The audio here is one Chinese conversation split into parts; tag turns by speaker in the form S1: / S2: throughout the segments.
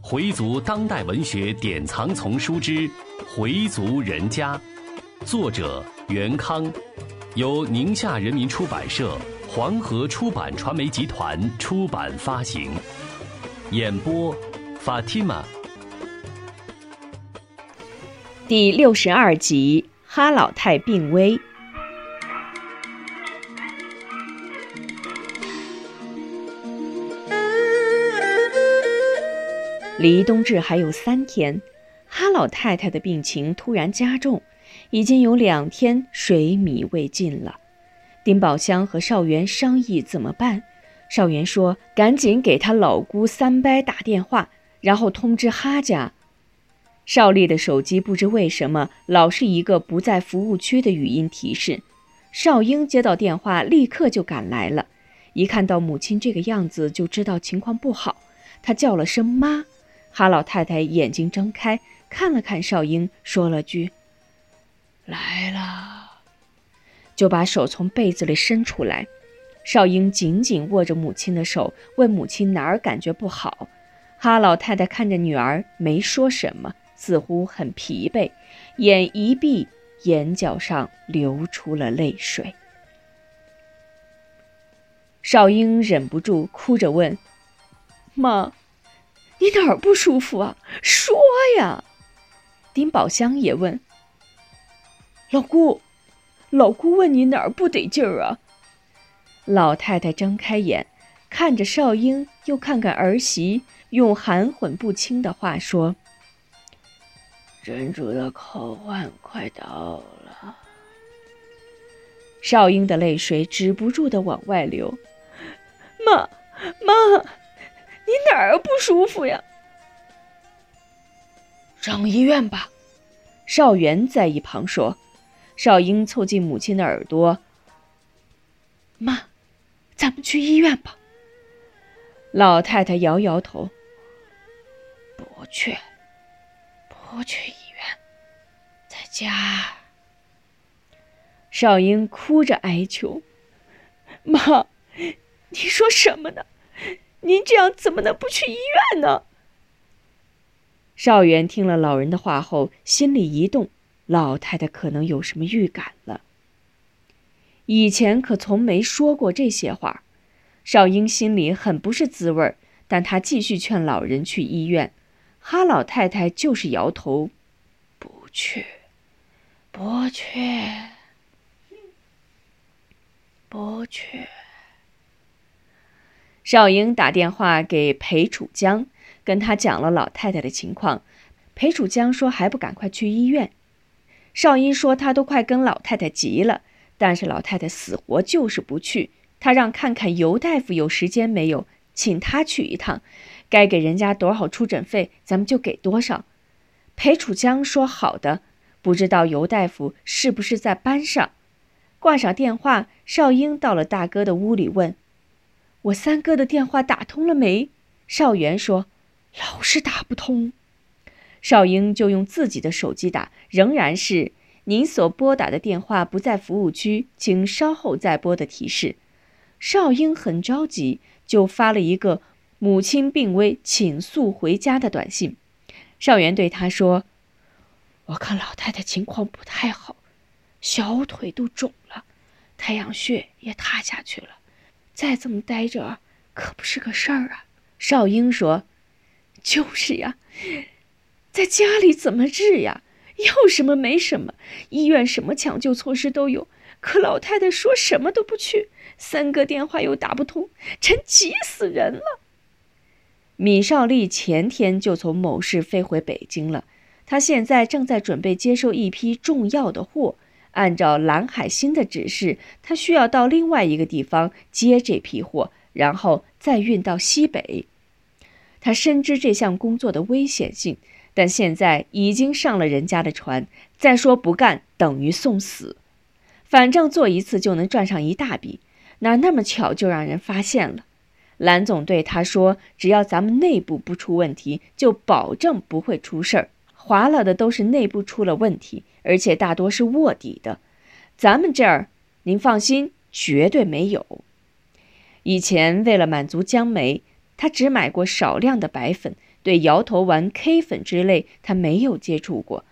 S1: 回族当代文学典藏丛书之《回族人家》，作者袁康，由宁夏人民出版社、黄河出版传媒集团出版发行。演播：Fatima。
S2: 第六十二集：哈老太病危。离冬至还有三天，哈老太太的病情突然加重，已经有两天水米未进了。丁宝香和邵元商议怎么办。邵元说：“赶紧给他老姑三伯打电话，然后通知哈家。”邵丽的手机不知为什么老是一个不在服务区的语音提示。邵英接到电话，立刻就赶来了。一看到母亲这个样子，就知道情况不好。他叫了声“妈”。哈老太太眼睛睁开，看了看少英，说了句：“来了。”就把手从被子里伸出来。少英紧紧握着母亲的手，问母亲哪儿感觉不好。哈老太太看着女儿，没说什么，似乎很疲惫，眼一闭，眼角上流出了泪水。少英忍不住哭着问：“妈。”你哪儿不舒服啊？说呀！丁宝香也问。老姑，老姑问你哪儿不得劲儿啊？老太太睁开眼，看着少英，又看看儿媳，用含混不清的话说：“珍珠的口换快到了。”少英的泪水止不住的往外流。妈，妈。你哪儿不舒服呀？上医院吧。少元在一旁说。少英凑近母亲的耳朵：“妈，咱们去医院吧。”老太太摇摇头：“不去，不去医院，在家。”少英哭着哀求：“妈，你说什么呢？”您这样怎么能不去医院呢？少元听了老人的话后，心里一动，老太太可能有什么预感了。以前可从没说过这些话，少英心里很不是滋味儿。但她继续劝老人去医院，哈老太太就是摇头，不去，不去，不去。少英打电话给裴楚江，跟他讲了老太太的情况。裴楚江说还不赶快去医院。少英说他都快跟老太太急了，但是老太太死活就是不去。他让看看尤大夫有时间没有，请他去一趟，该给人家多少出诊费，咱们就给多少。裴楚江说好的，不知道尤大夫是不是在班上。挂上电话，少英到了大哥的屋里问。我三哥的电话打通了没？少元说：“老是打不通。”少英就用自己的手机打，仍然是您所拨打的电话不在服务区，请稍后再拨的提示。少英很着急，就发了一个“母亲病危，请速回家”的短信。少元对他说：“我看老太太情况不太好，小腿都肿了，太阳穴也塌下去了。”再这么待着，可不是个事儿啊！少英说：“就是呀，在家里怎么治呀？要什么没什么，医院什么抢救措施都有，可老太太说什么都不去，三个电话又打不通，真急死人了。”米少利前天就从某市飞回北京了，他现在正在准备接收一批重要的货。按照蓝海星的指示，他需要到另外一个地方接这批货，然后再运到西北。他深知这项工作的危险性，但现在已经上了人家的船，再说不干等于送死。反正做一次就能赚上一大笔，哪那么巧就让人发现了？蓝总对他说：“只要咱们内部不出问题，就保证不会出事儿。划了的都是内部出了问题。”而且大多是卧底的，咱们这儿您放心，绝对没有。以前为了满足江梅，他只买过少量的白粉，对摇头丸、K 粉之类他没有接触过。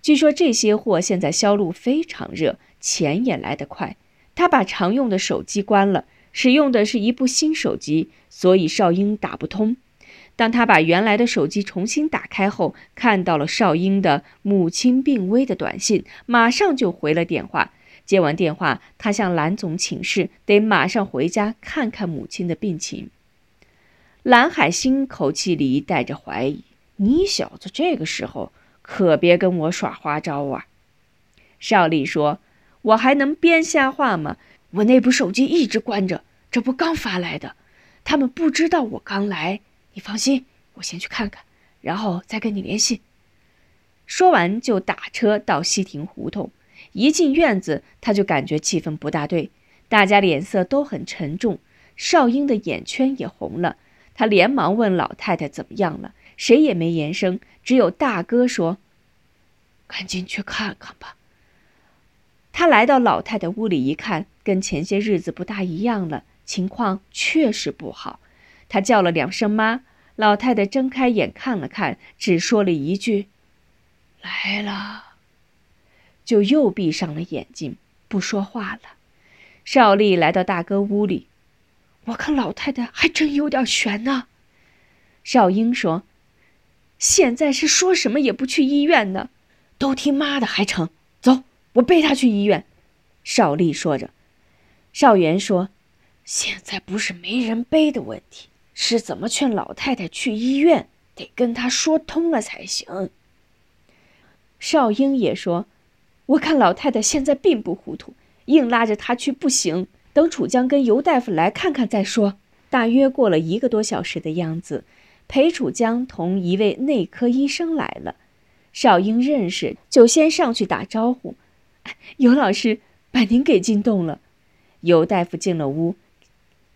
S2: 据说这些货现在销路非常热，钱也来得快。他把常用的手机关了，使用的是一部新手机，所以少英打不通。当他把原来的手机重新打开后，看到了少英的母亲病危的短信，马上就回了电话。接完电话，他向蓝总请示，得马上回家看看母亲的病情。蓝海星口气里带着怀疑：“你小子这个时候可别跟我耍花招啊！”邵丽说：“我还能编瞎话吗？我那部手机一直关着，这不刚发来的，他们不知道我刚来。你放心，我先去看看，然后再跟你联系。”说完就打车到西亭胡同。一进院子，他就感觉气氛不大对，大家脸色都很沉重，少英的眼圈也红了。他连忙问老太太怎么样了，谁也没言声，只有大哥说：“赶紧去看看吧。”他来到老太太屋里一看，跟前些日子不大一样了，情况确实不好。他叫了两声妈，老太太睁开眼看了看，只说了一句：“来了。”就又闭上了眼睛，不说话了。邵丽来到大哥屋里，我看老太太还真有点悬呢。邵英说：“现在是说什么也不去医院呢，都听妈的还成。走，我背她去医院。”邵丽说着，邵元说：“现在不是没人背的问题，是怎么劝老太太去医院，得跟她说通了才行。”少英也说。我看老太太现在并不糊涂，硬拉着她去不行。等楚江跟尤大夫来看看再说。大约过了一个多小时的样子，裴楚江同一位内科医生来了。少英认识，就先上去打招呼：“尤老师，把您给惊动了。”尤大夫进了屋，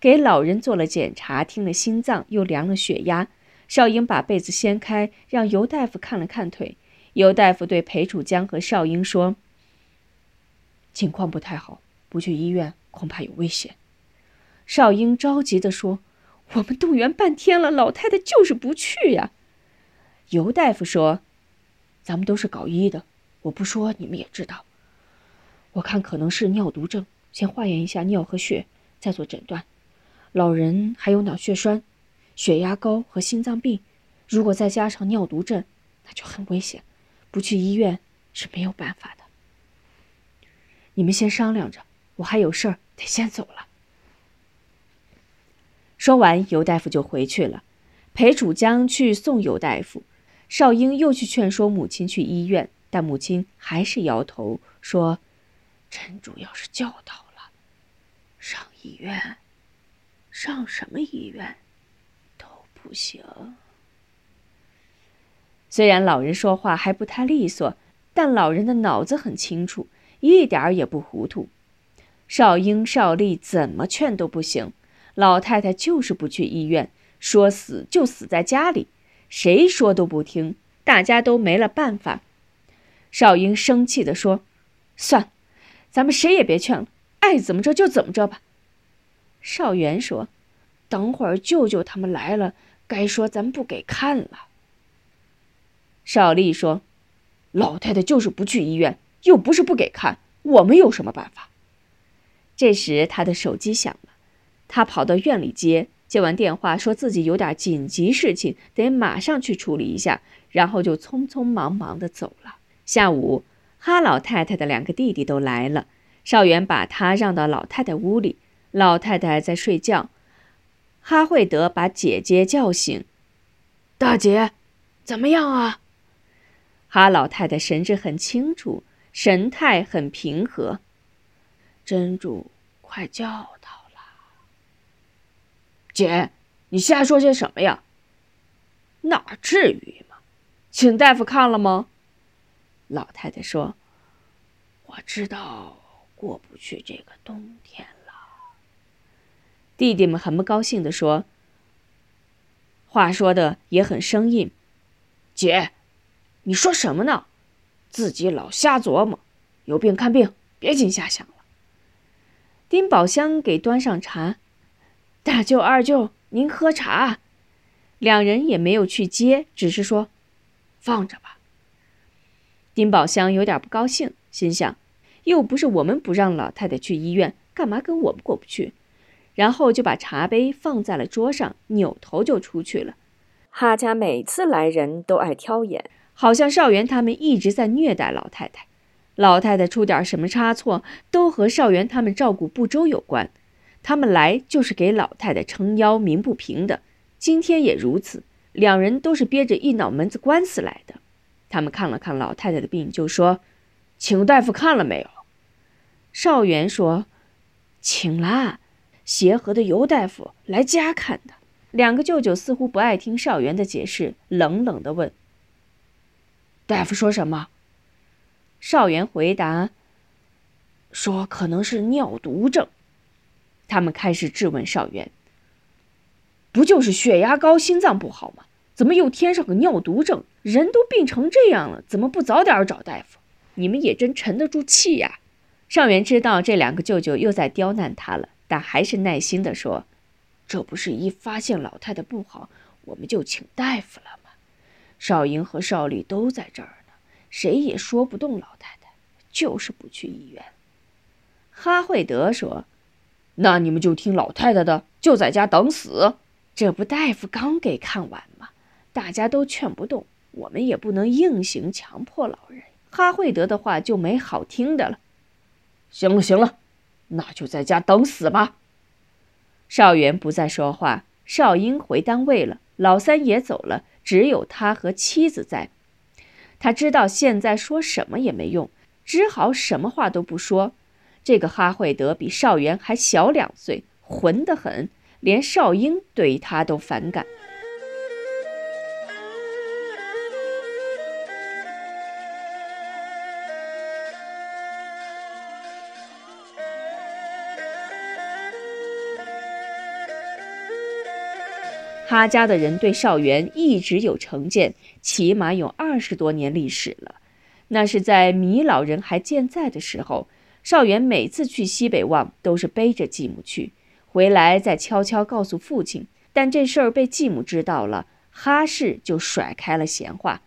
S2: 给老人做了检查，听了心脏，又量了血压。少英把被子掀开，让尤大夫看了看腿。尤大夫对裴楚江和少英说：“情况不太好，不去医院恐怕有危险。”少英着急地说：“我们动员半天了，老太太就是不去呀。”尤大夫说：“咱们都是搞医的，我不说你们也知道。我看可能是尿毒症，先化验一下尿和血，再做诊断。老人还有脑血栓、血压高和心脏病，如果再加上尿毒症，那就很危险。”不去医院是没有办法的。你们先商量着，我还有事儿得先走了。说完，尤大夫就回去了。裴楚江去送尤大夫，少英又去劝说母亲去医院，但母亲还是摇头说：“陈主要是教导了，上医院，上什么医院都不行。”虽然老人说话还不太利索，但老人的脑子很清楚，一点儿也不糊涂。少英、少丽怎么劝都不行，老太太就是不去医院，说死就死在家里，谁说都不听，大家都没了办法。少英生气地说：“算，咱们谁也别劝了，爱怎么着就怎么着吧。”少元说：“等会儿舅舅他们来了，该说咱不给看了。”少丽说：“老太太就是不去医院，又不是不给看，我们有什么办法？”这时，他的手机响了，他跑到院里接，接完电话，说自己有点紧急事情，得马上去处理一下，然后就匆匆忙忙的走了。下午，哈老太太的两个弟弟都来了，少元把他让到老太太屋里，老太太在睡觉，哈惠德把姐姐叫醒：“大姐，怎么样啊？”哈老太太神志很清楚，神态很平和。真主快叫到了。姐，你瞎说些什么呀？哪至于嘛？请大夫看了吗？老太太说：“我知道过不去这个冬天了。”弟弟们很不高兴的说：“话说的也很生硬，姐。”你说什么呢？自己老瞎琢磨，有病看病，别净瞎想了。丁宝香给端上茶，大舅、二舅，您喝茶。两人也没有去接，只是说：“放着吧。”丁宝香有点不高兴，心想：“又不是我们不让老太太去医院，干嘛跟我们过不去？”然后就把茶杯放在了桌上，扭头就出去了。哈家每次来人都爱挑眼，好像少元他们一直在虐待老太太。老太太出点什么差错，都和少元他们照顾不周有关。他们来就是给老太太撑腰、鸣不平的。今天也如此，两人都是憋着一脑门子官司来的。他们看了看老太太的病，就说：“请大夫看了没有？”少元说：“请啦，协和的尤大夫来家看的。”两个舅舅似乎不爱听少元的解释，冷冷地问：“大夫说什么？”少元回答：“说可能是尿毒症。”他们开始质问少元：“不就是血压高、心脏不好吗？怎么又添上个尿毒症？人都病成这样了，怎么不早点找大夫？你们也真沉得住气呀！”少元知道这两个舅舅又在刁难他了，但还是耐心地说：“这不是一发现老太太不好，我们就请大夫了吗？少英和少丽都在这儿呢。”谁也说不动老太太，就是不去医院。哈惠德说：“那你们就听老太太的，就在家等死。这不大夫刚给看完吗？大家都劝不动，我们也不能硬行强迫老人。”哈惠德的话就没好听的了。行了行了，那就在家等死吧。少元不再说话，少英回单位了，老三也走了，只有他和妻子在。他知道现在说什么也没用，只好什么话都不说。这个哈惠德比少元还小两岁，混得很，连少英对他都反感。哈家的人对少元一直有成见，起码有二十多年历史了。那是在米老人还健在的时候，少元每次去西北望都是背着继母去，回来再悄悄告诉父亲。但这事儿被继母知道了，哈氏就甩开了闲话，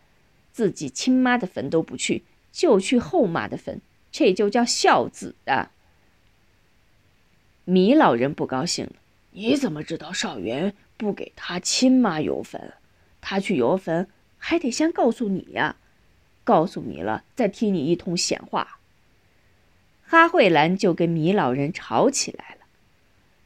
S2: 自己亲妈的坟都不去，就去后妈的坟，这就叫孝子啊！米老人不高兴了，你怎么知道少元？不给他亲妈游坟，他去游坟还得先告诉你呀，告诉你了再听你一通闲话。哈慧兰就跟米老人吵起来了，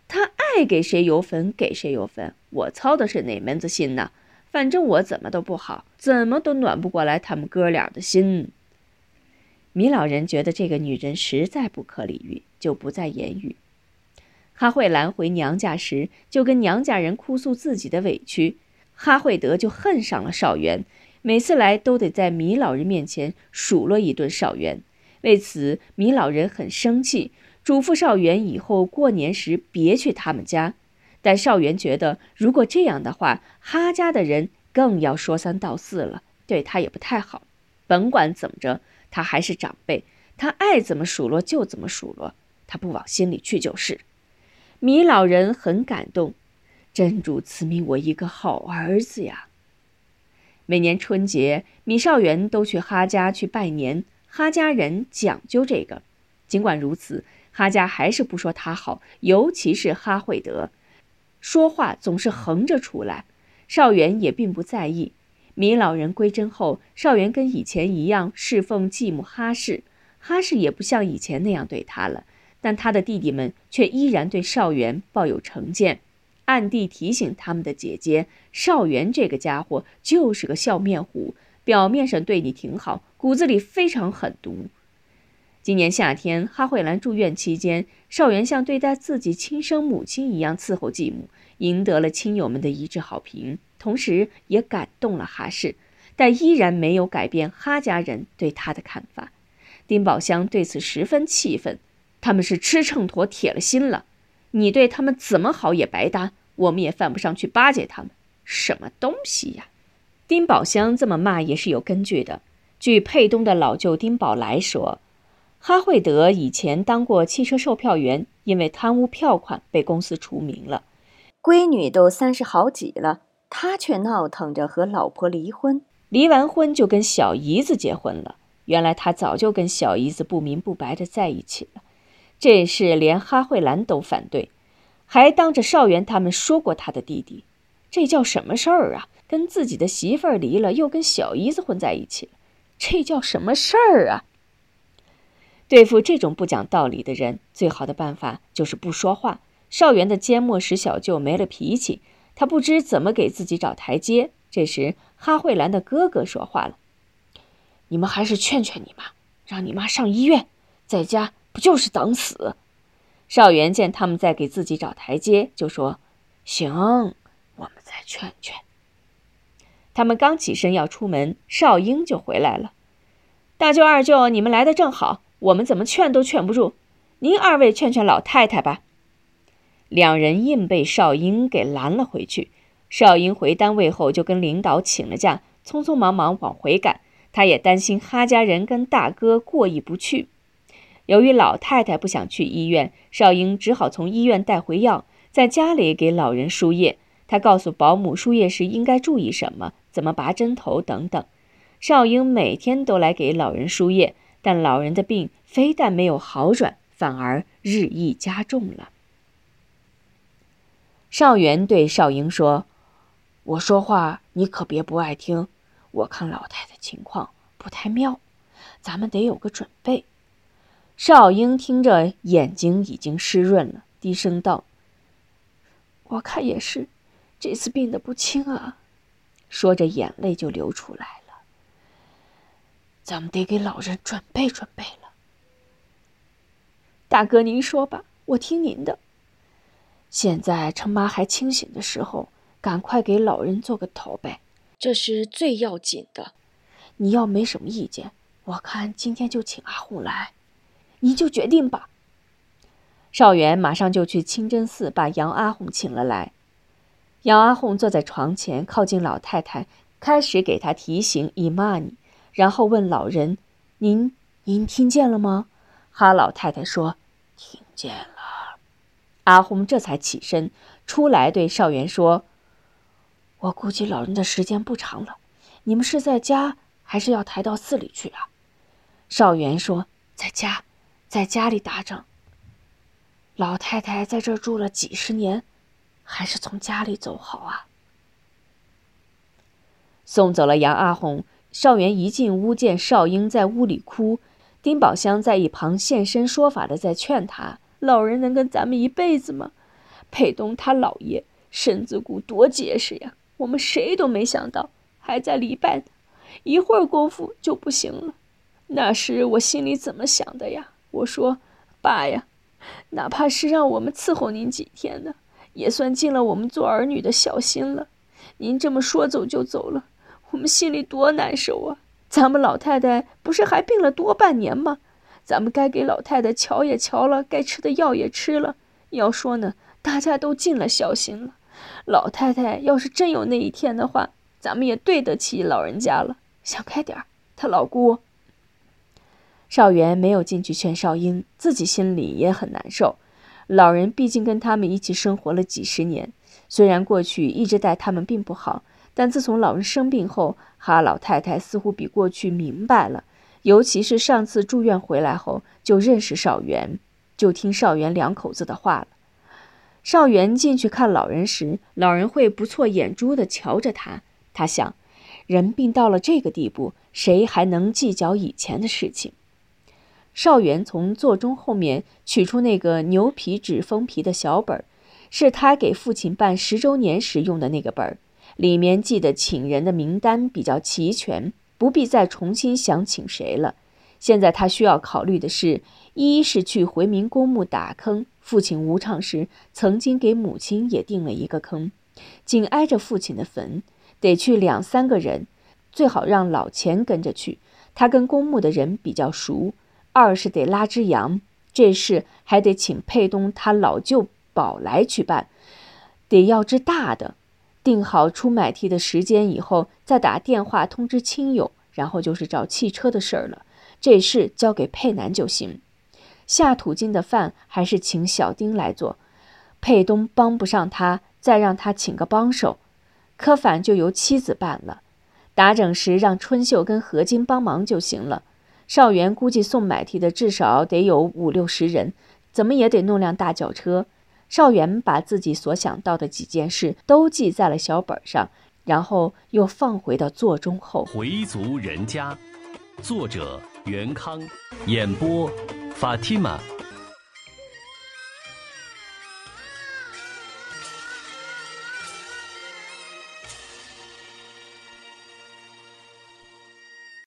S2: 他爱给谁游坟给谁游坟，我操的是哪门子心呢？反正我怎么都不好，怎么都暖不过来他们哥俩的心。米老人觉得这个女人实在不可理喻，就不再言语。哈慧兰回娘家时，就跟娘家人哭诉自己的委屈。哈慧德就恨上了少元，每次来都得在米老人面前数落一顿少元。为此，米老人很生气，嘱咐少元以后过年时别去他们家。但少元觉得，如果这样的话，哈家的人更要说三道四了，对他也不太好。甭管怎么着，他还是长辈，他爱怎么数落就怎么数落，他不往心里去就是。米老人很感动，真主赐米我一个好儿子呀。每年春节，米少元都去哈家去拜年，哈家人讲究这个。尽管如此，哈家还是不说他好，尤其是哈惠德，说话总是横着出来。少元也并不在意。米老人归真后，少元跟以前一样侍奉继母哈氏，哈氏也不像以前那样对他了。但他的弟弟们却依然对少元抱有成见，暗地提醒他们的姐姐：少元这个家伙就是个笑面虎，表面上对你挺好，骨子里非常狠毒。今年夏天，哈慧兰住院期间，少元像对待自己亲生母亲一样伺候继母，赢得了亲友们的一致好评，同时也感动了哈氏，但依然没有改变哈家人对他的看法。丁宝香对此十分气愤。他们是吃秤砣铁了心了，你对他们怎么好也白搭，我们也犯不上去巴结他们。什么东西呀？丁宝香这么骂也是有根据的。据沛东的老舅丁宝来说，哈惠德以前当过汽车售票员，因为贪污票款被公司除名了。闺女都三十好几了，
S3: 他却闹腾着和老婆离婚，
S2: 离完婚就跟小姨子结婚了。原来他早就跟小姨子不明不白的在一起了，这事连哈慧兰都反对，还当着少元他们说过他的弟弟，这叫什么事儿啊？跟自己的媳妇儿离了，又跟小姨子混在一起了，这叫什么事儿啊？对付这种不讲道理的人，最好的办法就是不说话。少元的缄默使小舅没了脾气，他不知怎么给自己找台阶。这时，哈慧兰的哥哥说话了。你们还是劝劝你妈，让你妈上医院，在家不就是等死？少元见他们在给自己找台阶，就说：“行，我们再劝劝。”他们刚起身要出门，少英就回来了。大舅、二舅，你们来的正好，我们怎么劝都劝不住，您二位劝劝老太太吧。两人硬被少英给拦了回去。少英回单位后就跟领导请了假，匆匆忙忙往回赶。他也担心哈家人跟大哥过意不去。由于老太太不想去医院，少英只好从医院带回药，在家里给老人输液。她告诉保姆输液时应该注意什么，怎么拔针头等等。少英每天都来给老人输液，但老人的病非但没有好转，反而日益加重了。少元对少英说：“我说话你可别不爱听。”我看老太太情况不太妙，咱们得有个准备。少英听着，眼睛已经湿润了，低声道：“我看也是，这次病得不轻啊。”说着，眼泪就流出来了。咱们得给老人准备准备了。大哥，您说吧，我听您的。现在趁妈还清醒的时候，赶快给老人做个头呗。这是最要紧的，你要没什么意见，我看今天就请阿红来，你就决定吧。少元马上就去清真寺把杨阿红请了来。杨阿红坐在床前，靠近老太太，开始给她提醒伊玛尼，然后问老人：“您您听见了吗？”哈老太太说：“听见了。”阿红这才起身出来，对少元说。我估计老人的时间不长了，你们是在家还是要抬到寺里去啊？少元说：“在家，在家里打整。老太太在这住了几十年，还是从家里走好啊。”送走了杨阿红，少元一进屋见少英在屋里哭，丁宝香在一旁现身说法的在劝他：“老人能跟咱们一辈子吗？佩东他姥爷身子骨多结实呀！”我们谁都没想到，还在礼拜呢，一会儿功夫就不行了。那时我心里怎么想的呀？我说：“爸呀，哪怕是让我们伺候您几天呢，也算尽了我们做儿女的孝心了。您这么说走就走了，我们心里多难受啊！咱们老太太不是还病了多半年吗？咱们该给老太太瞧也瞧了，该吃的药也吃了。要说呢，大家都尽了孝心了。”老太太要是真有那一天的话，咱们也对得起老人家了。想开点儿，他老姑。少元没有进去劝少英，自己心里也很难受。老人毕竟跟他们一起生活了几十年，虽然过去一直待他们并不好，但自从老人生病后，哈老太太似乎比过去明白了。尤其是上次住院回来后，就认识少元，就听少元两口子的话了。少元进去看老人时，老人会不错眼珠的瞧着他。他想，人病到了这个地步，谁还能计较以前的事情？少元从座钟后面取出那个牛皮纸封皮的小本儿，是他给父亲办十周年时用的那个本儿，里面记得请人的名单比较齐全，不必再重新想请谁了。现在他需要考虑的是：一是去回民公墓打坑。父亲无常时，曾经给母亲也定了一个坑，紧挨着父亲的坟，得去两三个人，最好让老钱跟着去，他跟公墓的人比较熟。二是得拉只羊，这事还得请佩东他老舅宝来去办，得要只大的。定好出买替的时间以后，再打电话通知亲友，然后就是找汽车的事儿了。这事交给佩南就行。下土金的饭还是请小丁来做，佩东帮不上他，再让他请个帮手。科反就由妻子办了。打整时让春秀跟何金帮忙就行了。少元估计送买提的至少得有五六十人，怎么也得弄辆大轿车。少元把自己所想到的几件事都记在了小本上，然后又放回到座中后。
S1: 回族人家，作者袁康，演播法蒂玛。